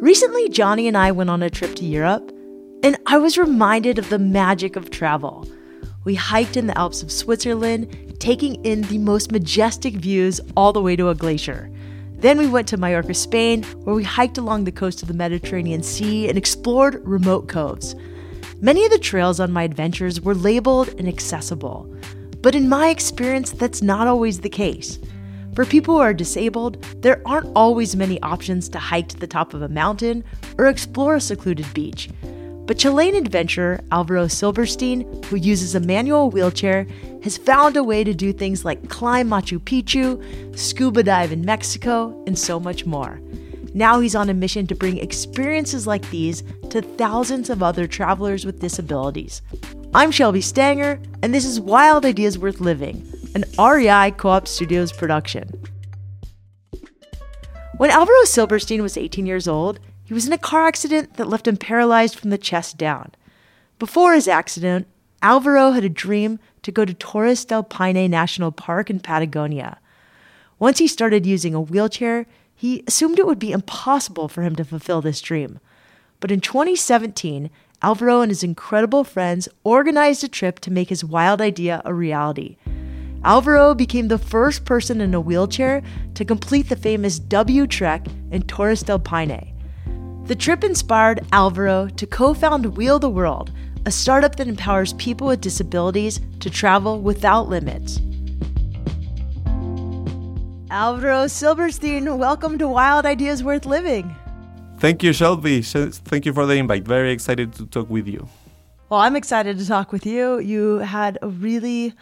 Recently, Johnny and I went on a trip to Europe, and I was reminded of the magic of travel. We hiked in the Alps of Switzerland, taking in the most majestic views all the way to a glacier. Then we went to Mallorca, Spain, where we hiked along the coast of the Mediterranean Sea and explored remote coves. Many of the trails on my adventures were labeled and accessible, but in my experience, that's not always the case. For people who are disabled, there aren't always many options to hike to the top of a mountain or explore a secluded beach. But Chilean adventurer Alvaro Silberstein, who uses a manual wheelchair, has found a way to do things like climb Machu Picchu, scuba dive in Mexico, and so much more. Now he's on a mission to bring experiences like these to thousands of other travelers with disabilities. I'm Shelby Stanger, and this is Wild Ideas Worth Living, an REI Co op Studios production. When Alvaro Silberstein was 18 years old, he was in a car accident that left him paralyzed from the chest down. Before his accident, Alvaro had a dream to go to Torres del Paine National Park in Patagonia. Once he started using a wheelchair, he assumed it would be impossible for him to fulfill this dream. But in 2017, Alvaro and his incredible friends organized a trip to make his wild idea a reality. Alvaro became the first person in a wheelchair to complete the famous W Trek in Torres del Paine. The trip inspired Alvaro to co found Wheel the World, a startup that empowers people with disabilities to travel without limits. Alvaro Silberstein, welcome to Wild Ideas Worth Living. Thank you, Shelby. Thank you for the invite. Very excited to talk with you. Well, I'm excited to talk with you. You had a really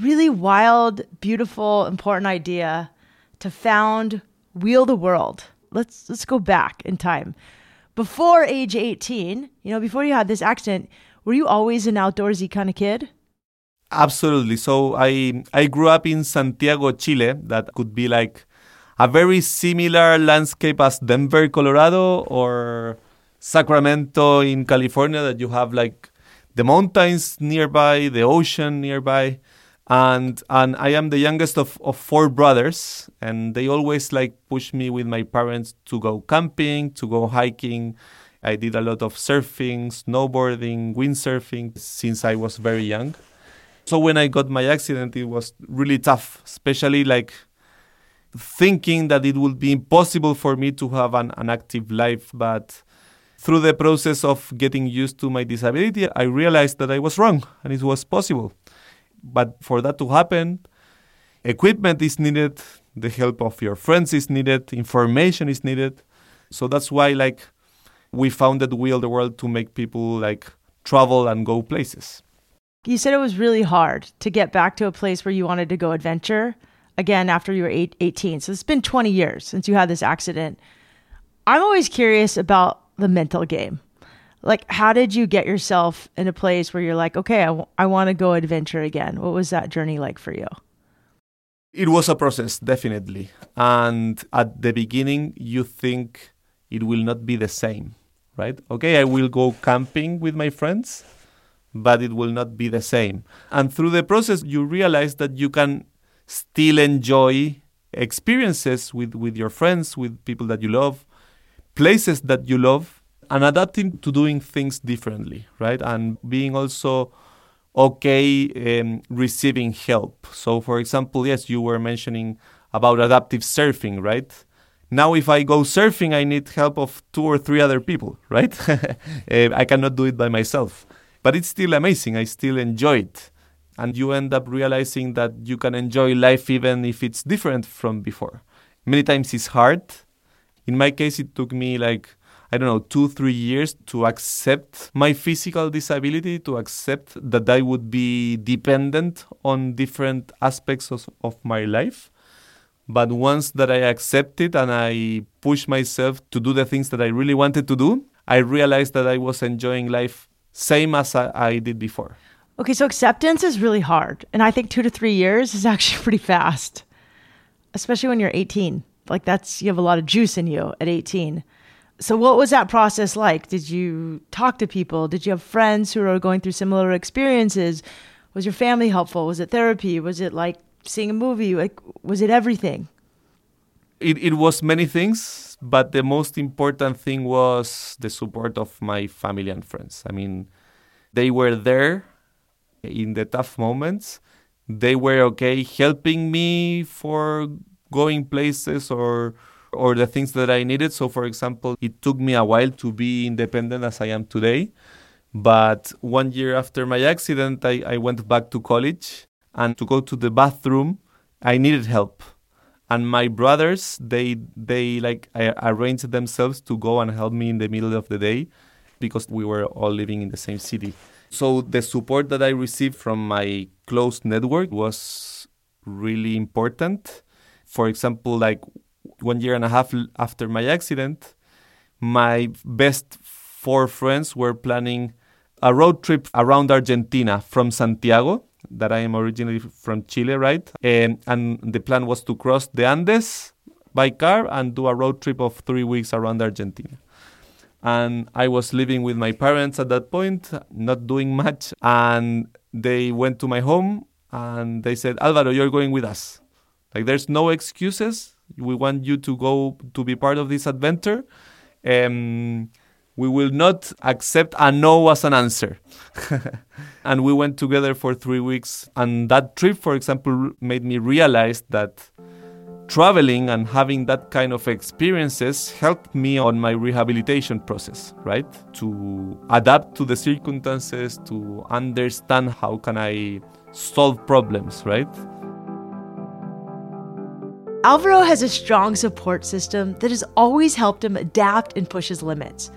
really wild, beautiful, important idea to found Wheel the World. Let's let's go back in time. Before age 18, you know, before you had this accident, were you always an outdoorsy kind of kid? Absolutely. So I I grew up in Santiago, Chile. That could be like a very similar landscape as Denver, Colorado, or Sacramento in California. That you have like the mountains nearby, the ocean nearby and and I am the youngest of, of four brothers, and they always like push me with my parents to go camping, to go hiking. I did a lot of surfing, snowboarding, windsurfing since I was very young. So when I got my accident, it was really tough, especially like thinking that it would be impossible for me to have an, an active life. But through the process of getting used to my disability, I realized that I was wrong and it was possible. But for that to happen, equipment is needed, the help of your friends is needed, information is needed. So that's why like we founded Wheel the World to make people like travel and go places. You said it was really hard to get back to a place where you wanted to go adventure again after you were eight, 18. So it's been 20 years since you had this accident. I'm always curious about the mental game like how did you get yourself in a place where you're like okay I, w- I want to go adventure again. What was that journey like for you? It was a process definitely. And at the beginning you think it will not be the same right? Okay i will go camping with my friends but it will not be the same. And through the process you realize that you can still enjoy experiences with with your friends with people that you love places that you love and adapting to doing things differently, right? And being also okay um, receiving help. So, for example, yes, you were mentioning about adaptive surfing, right? Now, if I go surfing, I need help of two or three other people, right? uh, I cannot do it by myself. But it's still amazing. I still enjoy it. And you end up realizing that you can enjoy life even if it's different from before. Many times it's hard. In my case, it took me like I don't know, two, three years to accept my physical disability, to accept that I would be dependent on different aspects of, of my life. But once that I accepted and I pushed myself to do the things that I really wanted to do, I realized that I was enjoying life same as I, I did before. Okay, so acceptance is really hard. And I think two to three years is actually pretty fast, especially when you're 18. Like that's, you have a lot of juice in you at 18. So, what was that process like? Did you talk to people? Did you have friends who were going through similar experiences? Was your family helpful? Was it therapy? Was it like seeing a movie? Like, was it everything? It, it was many things, but the most important thing was the support of my family and friends. I mean, they were there in the tough moments. They were okay helping me for going places or or the things that I needed. So, for example, it took me a while to be independent as I am today. But one year after my accident, I, I went back to college and to go to the bathroom, I needed help. And my brothers, they they like arranged themselves to go and help me in the middle of the day because we were all living in the same city. So the support that I received from my close network was really important. For example, like one year and a half after my accident, my best four friends were planning a road trip around Argentina from Santiago, that I am originally from Chile, right? And, and the plan was to cross the Andes by car and do a road trip of three weeks around Argentina. And I was living with my parents at that point, not doing much. And they went to my home and they said, Alvaro, you're going with us. Like, there's no excuses. We want you to go to be part of this adventure. Um, we will not accept a no as an answer. and we went together for three weeks. And that trip, for example, made me realize that traveling and having that kind of experiences helped me on my rehabilitation process, right? To adapt to the circumstances, to understand how can I solve problems, right? Alvaro has a strong support system that has always helped him adapt and push his limits.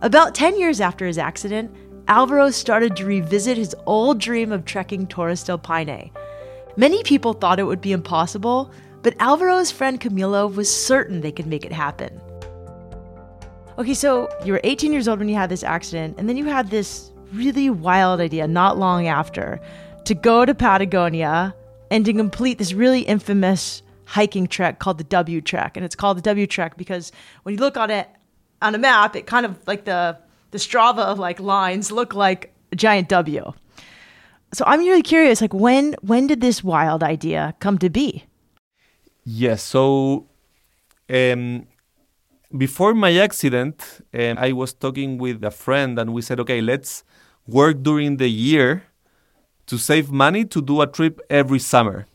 About 10 years after his accident, Alvaro started to revisit his old dream of trekking Torres del Paine. Many people thought it would be impossible, but Alvaro's friend Camilo was certain they could make it happen. Okay, so you were 18 years old when you had this accident, and then you had this really wild idea not long after to go to Patagonia and to complete this really infamous hiking trek called the W Trek, and it's called the W Trek because when you look on it on a map, it kind of like the the Strava like lines look like a giant W. So I'm really curious, like when when did this wild idea come to be? Yes, so um, before my accident, um, I was talking with a friend, and we said, okay, let's work during the year to save money to do a trip every summer.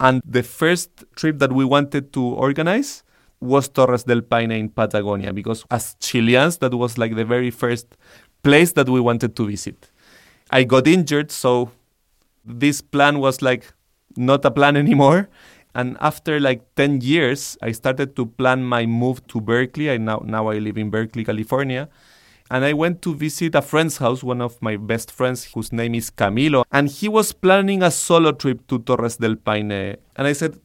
And the first trip that we wanted to organize was Torres del Paine in Patagonia because as Chileans, that was like the very first place that we wanted to visit. I got injured, so this plan was like not a plan anymore. And after like 10 years, I started to plan my move to Berkeley. I now, now I live in Berkeley, California. And I went to visit a friend's house, one of my best friends, whose name is Camilo. And he was planning a solo trip to Torres del Paine. And I said,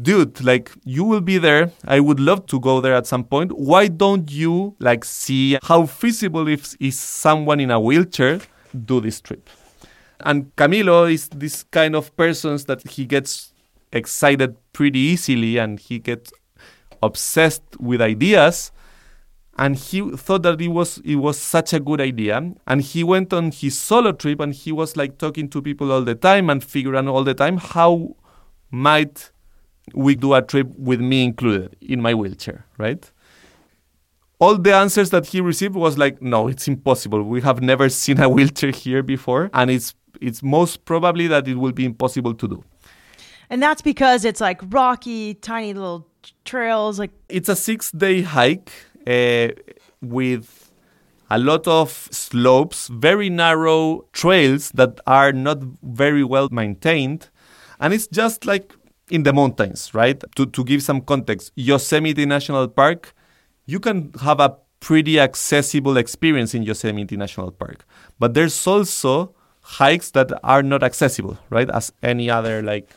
dude, like you will be there. I would love to go there at some point. Why don't you like see how feasible if is someone in a wheelchair do this trip? And Camilo is this kind of person that he gets excited pretty easily and he gets obsessed with ideas and he thought that it was it was such a good idea and he went on his solo trip and he was like talking to people all the time and figuring all the time how might we do a trip with me included in my wheelchair, right? All the answers that he received was like, no, it's impossible. We have never seen a wheelchair here before, and it's it's most probably that it will be impossible to do. And that's because it's like rocky, tiny little trails. Like it's a six-day hike uh, with a lot of slopes, very narrow trails that are not very well maintained, and it's just like in the mountains, right? To, to give some context, Yosemite National Park, you can have a pretty accessible experience in Yosemite National Park. But there's also hikes that are not accessible, right? As any other like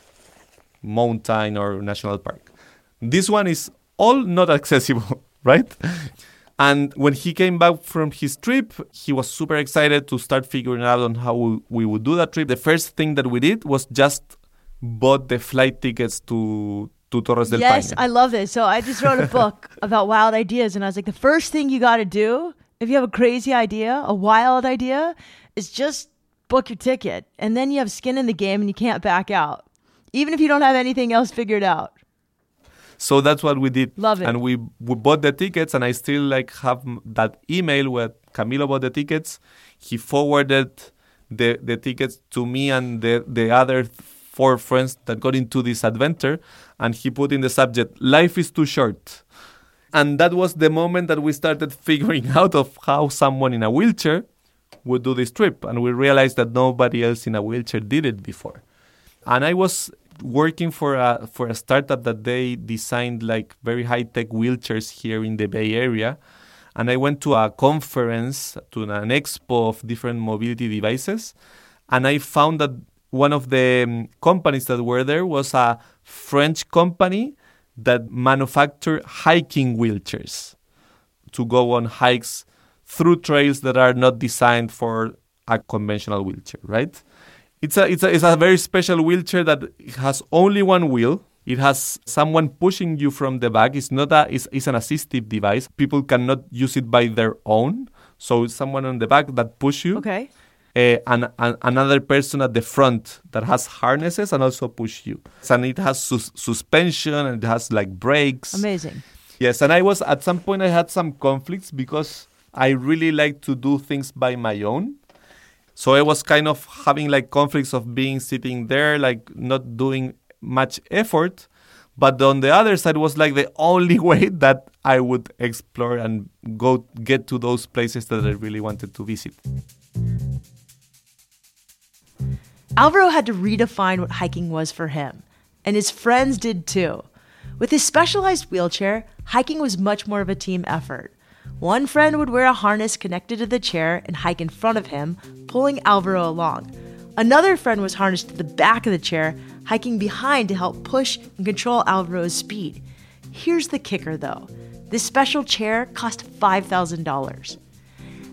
mountain or national park. This one is all not accessible, right? And when he came back from his trip, he was super excited to start figuring out on how we, we would do that trip. The first thing that we did was just bought the flight tickets to to Torres del yes, Paine. Yes, I love this. So I just wrote a book about wild ideas, and I was like, the first thing you got to do if you have a crazy idea, a wild idea, is just book your ticket, and then you have skin in the game, and you can't back out, even if you don't have anything else figured out. So that's what we did. Love it. And we, we bought the tickets, and I still like have that email where Camilo bought the tickets. He forwarded the the tickets to me and the the other four friends that got into this adventure, and he put in the subject "Life is too short." And that was the moment that we started figuring out of how someone in a wheelchair would do this trip, and we realized that nobody else in a wheelchair did it before. And I was working for a for a startup that they designed like very high tech wheelchairs here in the Bay Area. And I went to a conference, to an expo of different mobility devices, and I found that one of the um, companies that were there was a French company that manufacture hiking wheelchairs to go on hikes through trails that are not designed for a conventional wheelchair, right? It's a, it's a, it's a very special wheelchair that has only one wheel. It has someone pushing you from the back. It's not a, it's, it's an assistive device. People cannot use it by their own. So it's someone on the back that push you. Okay. Uh, and, and another person at the front that has harnesses and also push you. And it has sus- suspension and it has like brakes. Amazing. Yes, and I was at some point I had some conflicts because I really like to do things by my own. So I was kind of having like conflicts of being sitting there, like not doing much effort. But on the other side was like the only way that I would explore and go get to those places that I really wanted to visit. Alvaro had to redefine what hiking was for him, and his friends did too. With his specialized wheelchair, hiking was much more of a team effort. One friend would wear a harness connected to the chair and hike in front of him, pulling Alvaro along. Another friend was harnessed to the back of the chair, hiking behind to help push and control Alvaro's speed. Here's the kicker though this special chair cost $5,000.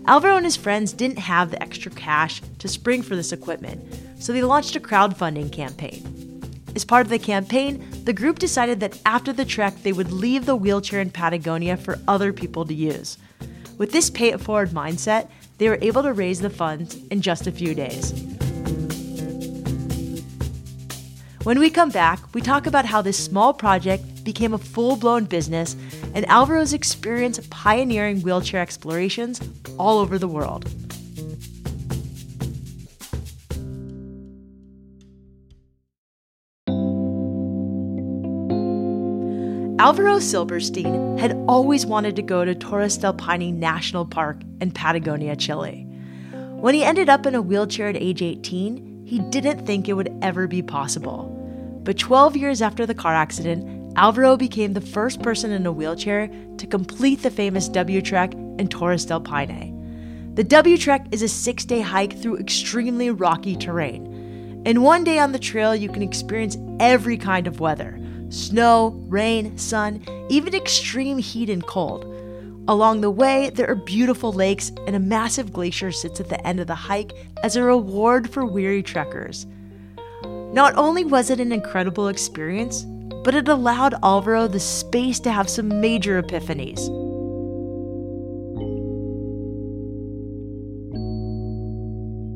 Alvaro and his friends didn't have the extra cash to spring for this equipment, so they launched a crowdfunding campaign. As part of the campaign, the group decided that after the trek, they would leave the wheelchair in Patagonia for other people to use. With this pay it forward mindset, they were able to raise the funds in just a few days. When we come back, we talk about how this small project became a full blown business and Alvaro's experience pioneering wheelchair explorations all over the world. Alvaro Silberstein had always wanted to go to Torres del Paine National Park in Patagonia, Chile. When he ended up in a wheelchair at age 18, he didn't think it would ever be possible. But 12 years after the car accident, Alvaro became the first person in a wheelchair to complete the famous W Trek in Torres del Paine. The W Trek is a six day hike through extremely rocky terrain. And one day on the trail, you can experience every kind of weather snow, rain, sun, even extreme heat and cold. Along the way, there are beautiful lakes, and a massive glacier sits at the end of the hike as a reward for weary trekkers. Not only was it an incredible experience, but it allowed Alvaro the space to have some major epiphanies.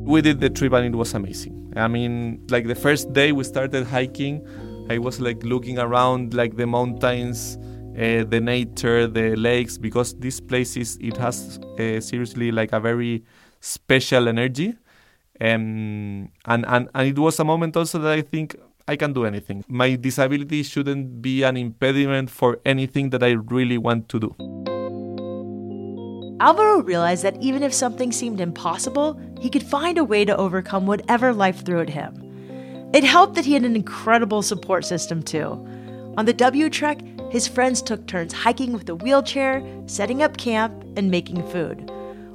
we did the trip and it was amazing. I mean, like the first day we started hiking, I was like looking around like the mountains, uh, the nature, the lakes, because this place is it has uh, seriously like a very special energy, um, and and and it was a moment also that I think I can do anything. My disability shouldn't be an impediment for anything that I really want to do. Alvaro realized that even if something seemed impossible, he could find a way to overcome whatever life threw at him. It helped that he had an incredible support system, too. On the W Trek, his friends took turns hiking with a wheelchair, setting up camp, and making food.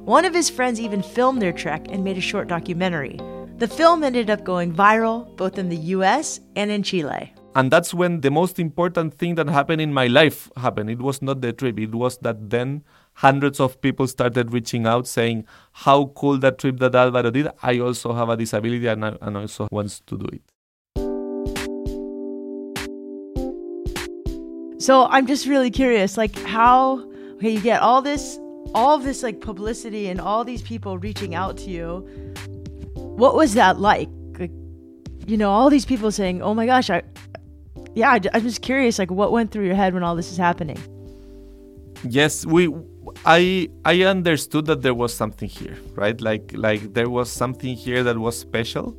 One of his friends even filmed their trek and made a short documentary. The film ended up going viral both in the US and in Chile. And that's when the most important thing that happened in my life happened. It was not the trip, it was that then hundreds of people started reaching out saying how cool that trip that Alvaro did. I also have a disability and I and also wants to do it. So I'm just really curious, like how okay, you get all this all this like publicity and all these people reaching out to you. What was that like? Like, you know, all these people saying, "Oh my gosh, I yeah, I, I'm just curious, like, what went through your head when all this is happening? Yes, we. I I understood that there was something here, right? Like like there was something here that was special,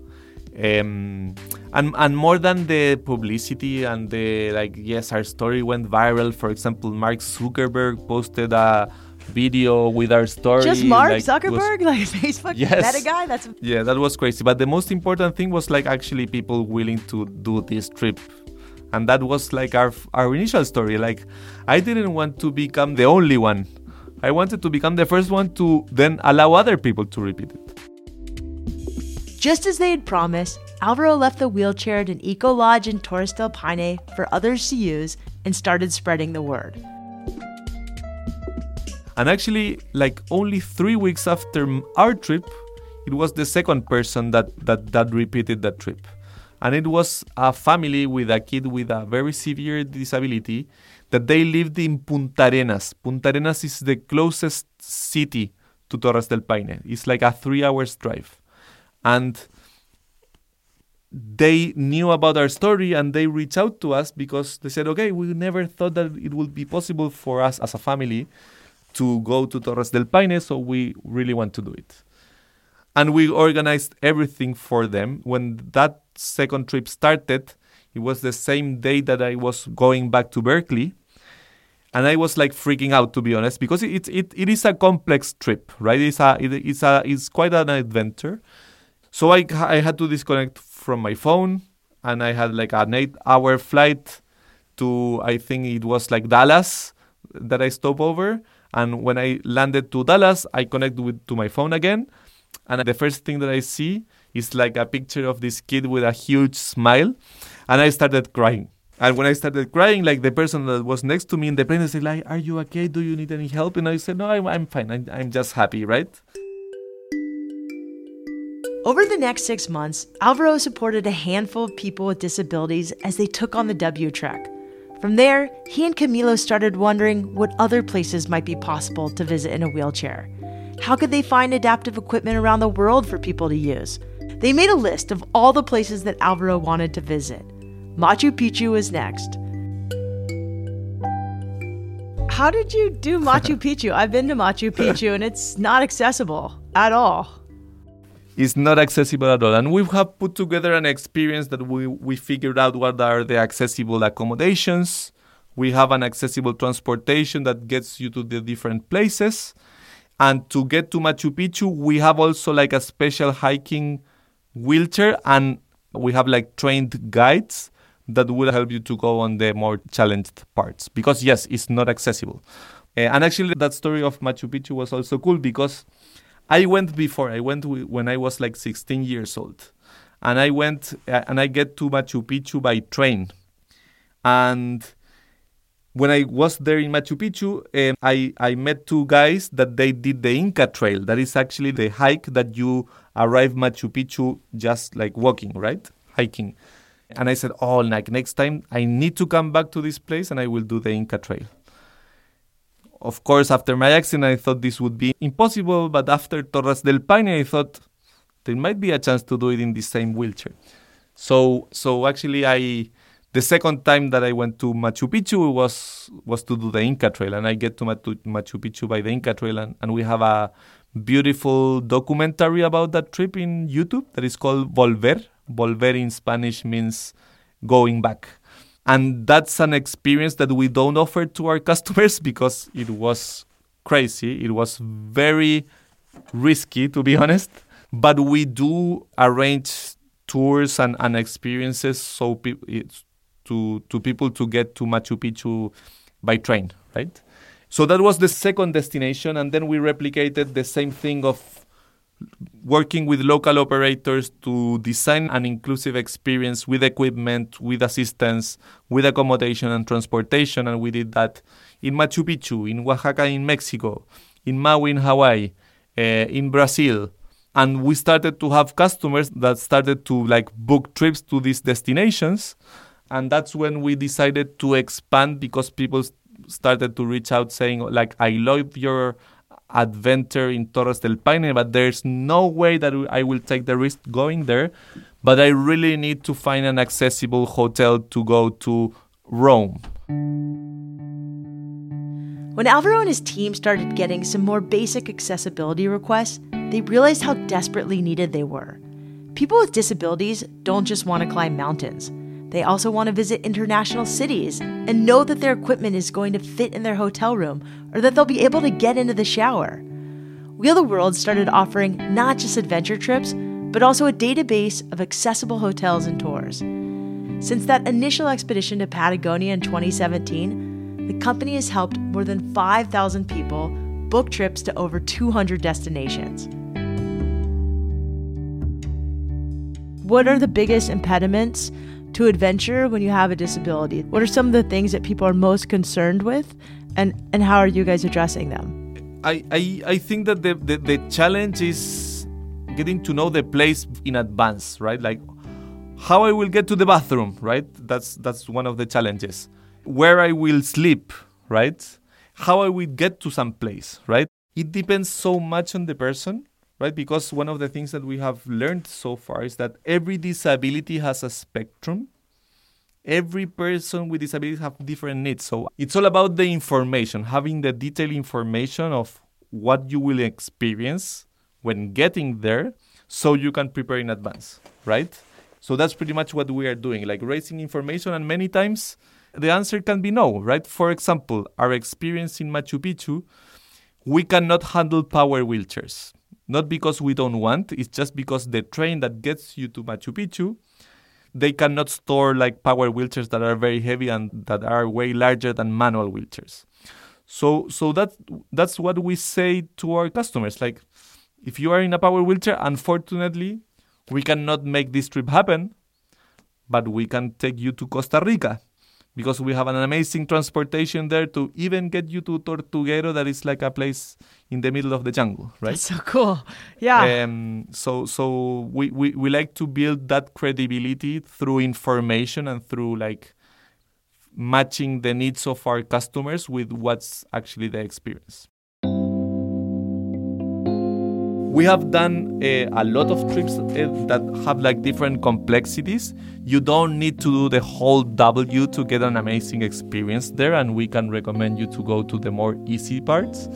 um, and and more than the publicity and the like. Yes, our story went viral. For example, Mark Zuckerberg posted a video with our story. Just Mark like, Zuckerberg, was, like Facebook Yes. meta guy. That's yeah, that was crazy. But the most important thing was like actually people willing to do this trip. And that was like our our initial story. Like I didn't want to become the only one. I wanted to become the first one to then allow other people to repeat it. Just as they had promised, Alvaro left the wheelchair at an eco lodge in Torres del Paine for others to use and started spreading the word. And actually, like only three weeks after our trip, it was the second person that, that, that repeated that trip. And it was a family with a kid with a very severe disability that they lived in Punta Arenas. Punta Arenas is the closest city to Torres del Paine. It's like a three hours drive. And they knew about our story and they reached out to us because they said, okay, we never thought that it would be possible for us as a family to go to Torres del Paine, so we really want to do it. And we organized everything for them. When that second trip started, it was the same day that I was going back to Berkeley. And I was like freaking out to be honest, because it it, it is a complex trip, right? It's a it, it's a it's quite an adventure. So I I had to disconnect from my phone, and I had like an eight-hour flight to I think it was like Dallas that I stopped over. And when I landed to Dallas, I connected with to my phone again, and the first thing that I see is like a picture of this kid with a huge smile, and I started crying. And when I started crying, like the person that was next to me in the plane said, "Like, are you okay? Do you need any help?" And I said, "No, I'm, I'm fine. I'm, I'm just happy, right?" Over the next six months, Alvaro supported a handful of people with disabilities as they took on the W Trek. From there, he and Camilo started wondering what other places might be possible to visit in a wheelchair. How could they find adaptive equipment around the world for people to use? They made a list of all the places that Alvaro wanted to visit. Machu Picchu was next. How did you do Machu Picchu? I've been to Machu Picchu and it's not accessible at all. It's not accessible at all. And we have put together an experience that we, we figured out what are the accessible accommodations. We have an accessible transportation that gets you to the different places. And to get to Machu Picchu, we have also like a special hiking wheelchair and we have like trained guides that will help you to go on the more challenged parts. Because yes it's not accessible. Uh, and actually that story of machu picchu was also cool because i went before. I went when i was like 16 years old. And i went uh, and i get to machu picchu by train. And when I was there in Machu Picchu, um, I, I met two guys that they did the Inca Trail. That is actually the hike that you arrive Machu Picchu just like walking, right? Hiking. And I said, oh, like next time I need to come back to this place and I will do the Inca Trail. Of course, after my accident, I thought this would be impossible, but after Torres del Paine, I thought there might be a chance to do it in the same wheelchair. So, so actually, I the second time that I went to Machu Picchu was was to do the Inca Trail, and I get to Machu, Picchu by the Inca Trail, and, and we have a beautiful documentary about that trip in YouTube that is called Volver. Volver in Spanish means going back. And that's an experience that we don't offer to our customers because it was crazy. It was very risky, to be honest. But we do arrange tours and, and experiences so pe- it's to, to people to get to Machu Picchu by train, right? So that was the second destination, and then we replicated the same thing of working with local operators to design an inclusive experience with equipment, with assistance, with accommodation and transportation. And we did that in Machu Picchu, in Oaxaca, in Mexico, in Maui, in Hawaii, uh, in Brazil. And we started to have customers that started to like book trips to these destinations. And that's when we decided to expand because people started to reach out saying like, I love your adventure in Torres del Paine, but there's no way that I will take the risk going there. but I really need to find an accessible hotel to go to Rome. When Alvaro and his team started getting some more basic accessibility requests, they realized how desperately needed they were. People with disabilities don't just want to climb mountains. They also want to visit international cities and know that their equipment is going to fit in their hotel room or that they'll be able to get into the shower. Wheel the World started offering not just adventure trips, but also a database of accessible hotels and tours. Since that initial expedition to Patagonia in 2017, the company has helped more than 5,000 people book trips to over 200 destinations. What are the biggest impediments to adventure when you have a disability? What are some of the things that people are most concerned with, and, and how are you guys addressing them? I, I, I think that the, the, the challenge is getting to know the place in advance, right? Like how I will get to the bathroom, right? That's that's one of the challenges. Where I will sleep, right? How I will get to some place, right? It depends so much on the person right? Because one of the things that we have learned so far is that every disability has a spectrum. Every person with disabilities have different needs. So it's all about the information, having the detailed information of what you will experience when getting there so you can prepare in advance, right? So that's pretty much what we are doing, like raising information and many times the answer can be no, right? For example, our experience in Machu Picchu, we cannot handle power wheelchairs not because we don't want, it's just because the train that gets you to Machu Picchu, they cannot store like power wheelchairs that are very heavy and that are way larger than manual wheelchairs. So so that that's what we say to our customers. Like if you are in a power wheelchair, unfortunately, we cannot make this trip happen, but we can take you to Costa Rica because we have an amazing transportation there to even get you to Tortuguero, that is like a place in the middle of the jungle, right? That's so cool. Yeah. Um, so so we, we, we like to build that credibility through information and through like matching the needs of our customers with what's actually the experience. We have done uh, a lot of trips uh, that have like different complexities. You don't need to do the whole W to get an amazing experience there, and we can recommend you to go to the more easy parts.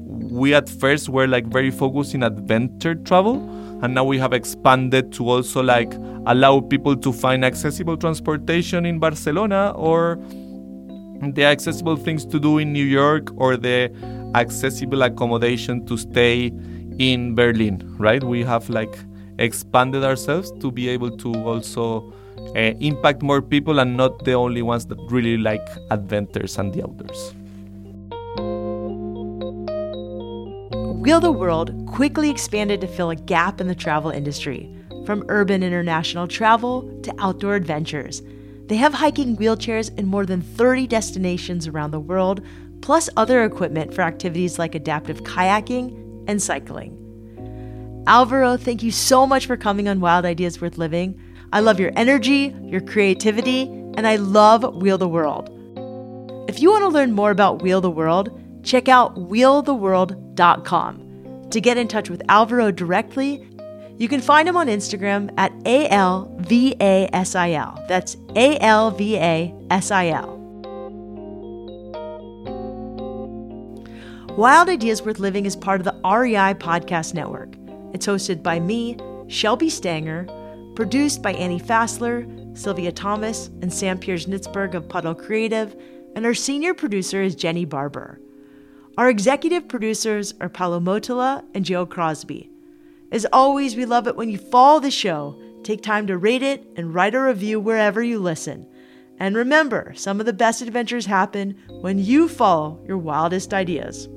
We at first were like very focused in adventure travel, and now we have expanded to also like allow people to find accessible transportation in Barcelona or the accessible things to do in New York or the accessible accommodation to stay in Berlin, right? We have like expanded ourselves to be able to also uh, impact more people and not the only ones that really like adventures and the outdoors. Wheel the World quickly expanded to fill a gap in the travel industry, from urban international travel to outdoor adventures. They have hiking wheelchairs in more than 30 destinations around the world, plus other equipment for activities like adaptive kayaking and cycling. Alvaro, thank you so much for coming on Wild Ideas Worth Living. I love your energy, your creativity, and I love Wheel the World. If you want to learn more about Wheel the World, check out wheeltheworld.com. To get in touch with Alvaro directly, you can find him on Instagram at ALVASIL. That's ALVASIL. Wild Ideas Worth Living is part of the REI Podcast Network. It's hosted by me, Shelby Stanger, produced by Annie Fassler, Sylvia Thomas, and Sam Piers Nitzberg of Puddle Creative, and our senior producer is Jenny Barber. Our executive producers are Paolo Motola and Joe Crosby. As always, we love it when you follow the show, take time to rate it, and write a review wherever you listen. And remember, some of the best adventures happen when you follow your wildest ideas.